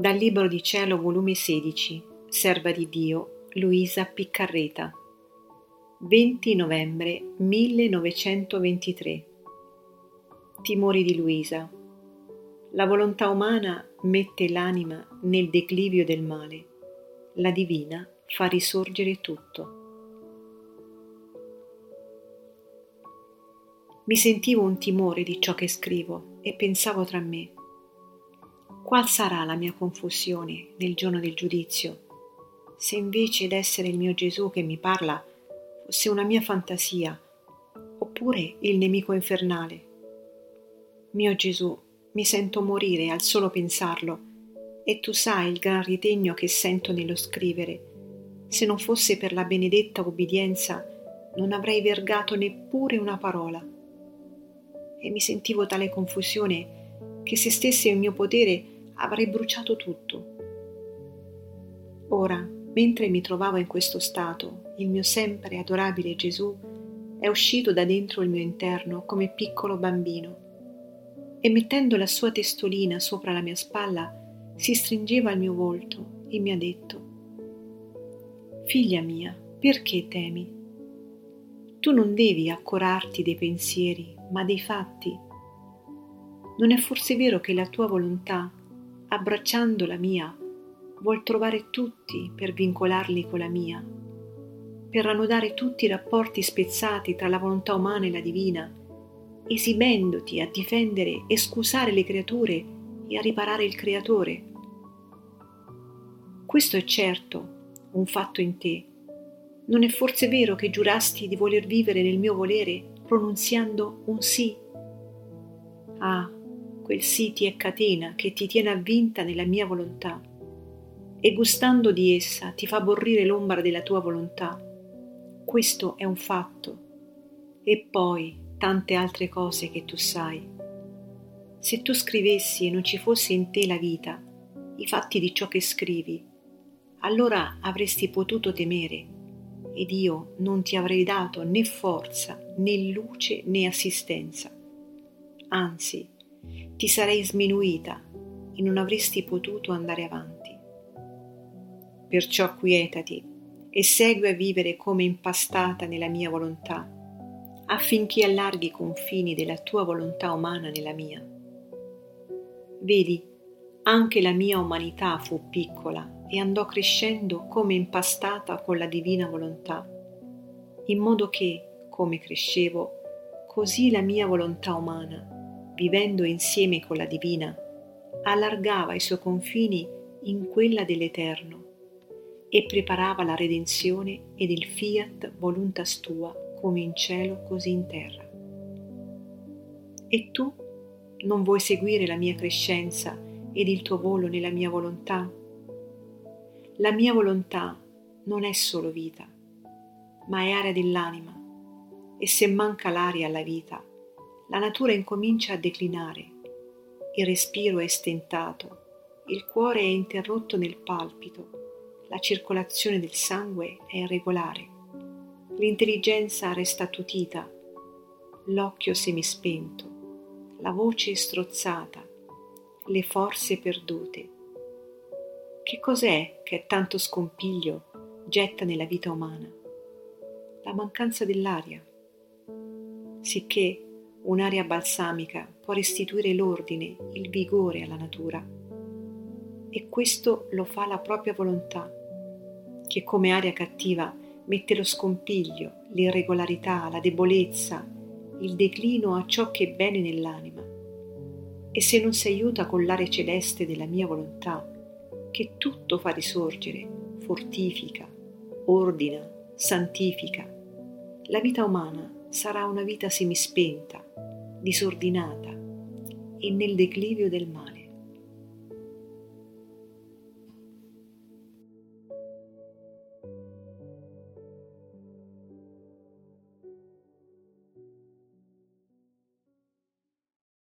Dal Libro di Cielo, volume 16, Serva di Dio, Luisa Piccarreta, 20 novembre 1923. Timori di Luisa. La volontà umana mette l'anima nel declivio del male, la divina fa risorgere tutto. Mi sentivo un timore di ciò che scrivo e pensavo tra me Qual sarà la mia confusione nel giorno del giudizio, se invece d'essere il mio Gesù che mi parla fosse una mia fantasia, oppure il nemico infernale? Mio Gesù, mi sento morire al solo pensarlo, e tu sai il gran ritegno che sento nello scrivere. Se non fosse per la benedetta obbedienza, non avrei vergato neppure una parola. E mi sentivo tale confusione che se stesse in mio potere avrei bruciato tutto. Ora, mentre mi trovavo in questo stato, il mio sempre adorabile Gesù è uscito da dentro il mio interno come piccolo bambino e mettendo la sua testolina sopra la mia spalla si stringeva al mio volto e mi ha detto Figlia mia, perché temi? Tu non devi accorarti dei pensieri, ma dei fatti. Non è forse vero che la tua volontà abbracciando la mia, vuol trovare tutti per vincolarli con la mia, per annodare tutti i rapporti spezzati tra la volontà umana e la divina, esibendoti a difendere e scusare le creature e a riparare il Creatore. Questo è certo un fatto in te. Non è forse vero che giurasti di voler vivere nel mio volere pronunziando un sì? Ah, quel sì ti è catena che ti tiene avvinta nella mia volontà e gustando di essa ti fa borrire l'ombra della tua volontà. Questo è un fatto. E poi tante altre cose che tu sai. Se tu scrivessi e non ci fosse in te la vita, i fatti di ciò che scrivi, allora avresti potuto temere ed io non ti avrei dato né forza, né luce, né assistenza. Anzi, ti sarei sminuita e non avresti potuto andare avanti. Perciò quietati e segui a vivere come impastata nella mia volontà, affinché allarghi i confini della tua volontà umana nella mia. Vedi, anche la mia umanità fu piccola e andò crescendo come impastata con la divina volontà, in modo che, come crescevo, così la mia volontà umana vivendo insieme con la divina, allargava i suoi confini in quella dell'Eterno e preparava la redenzione ed il fiat voluntas tua come in cielo così in terra. E tu non vuoi seguire la mia crescenza ed il tuo volo nella mia volontà? La mia volontà non è solo vita, ma è aria dell'anima, e se manca l'aria alla vita, la natura incomincia a declinare, il respiro è stentato, il cuore è interrotto nel palpito, la circolazione del sangue è irregolare, l'intelligenza resta attutita, l'occhio semispento, la voce strozzata, le forze perdute. Che cos'è che tanto scompiglio getta nella vita umana? La mancanza dell'aria, sicché Un'aria balsamica può restituire l'ordine, il vigore alla natura. E questo lo fa la propria volontà, che come aria cattiva mette lo scompiglio, l'irregolarità, la debolezza, il declino a ciò che è bene nell'anima. E se non si aiuta con l'aria celeste della mia volontà, che tutto fa risorgere, fortifica, ordina, santifica, la vita umana sarà una vita semispenta, disordinata e nel declivio del male.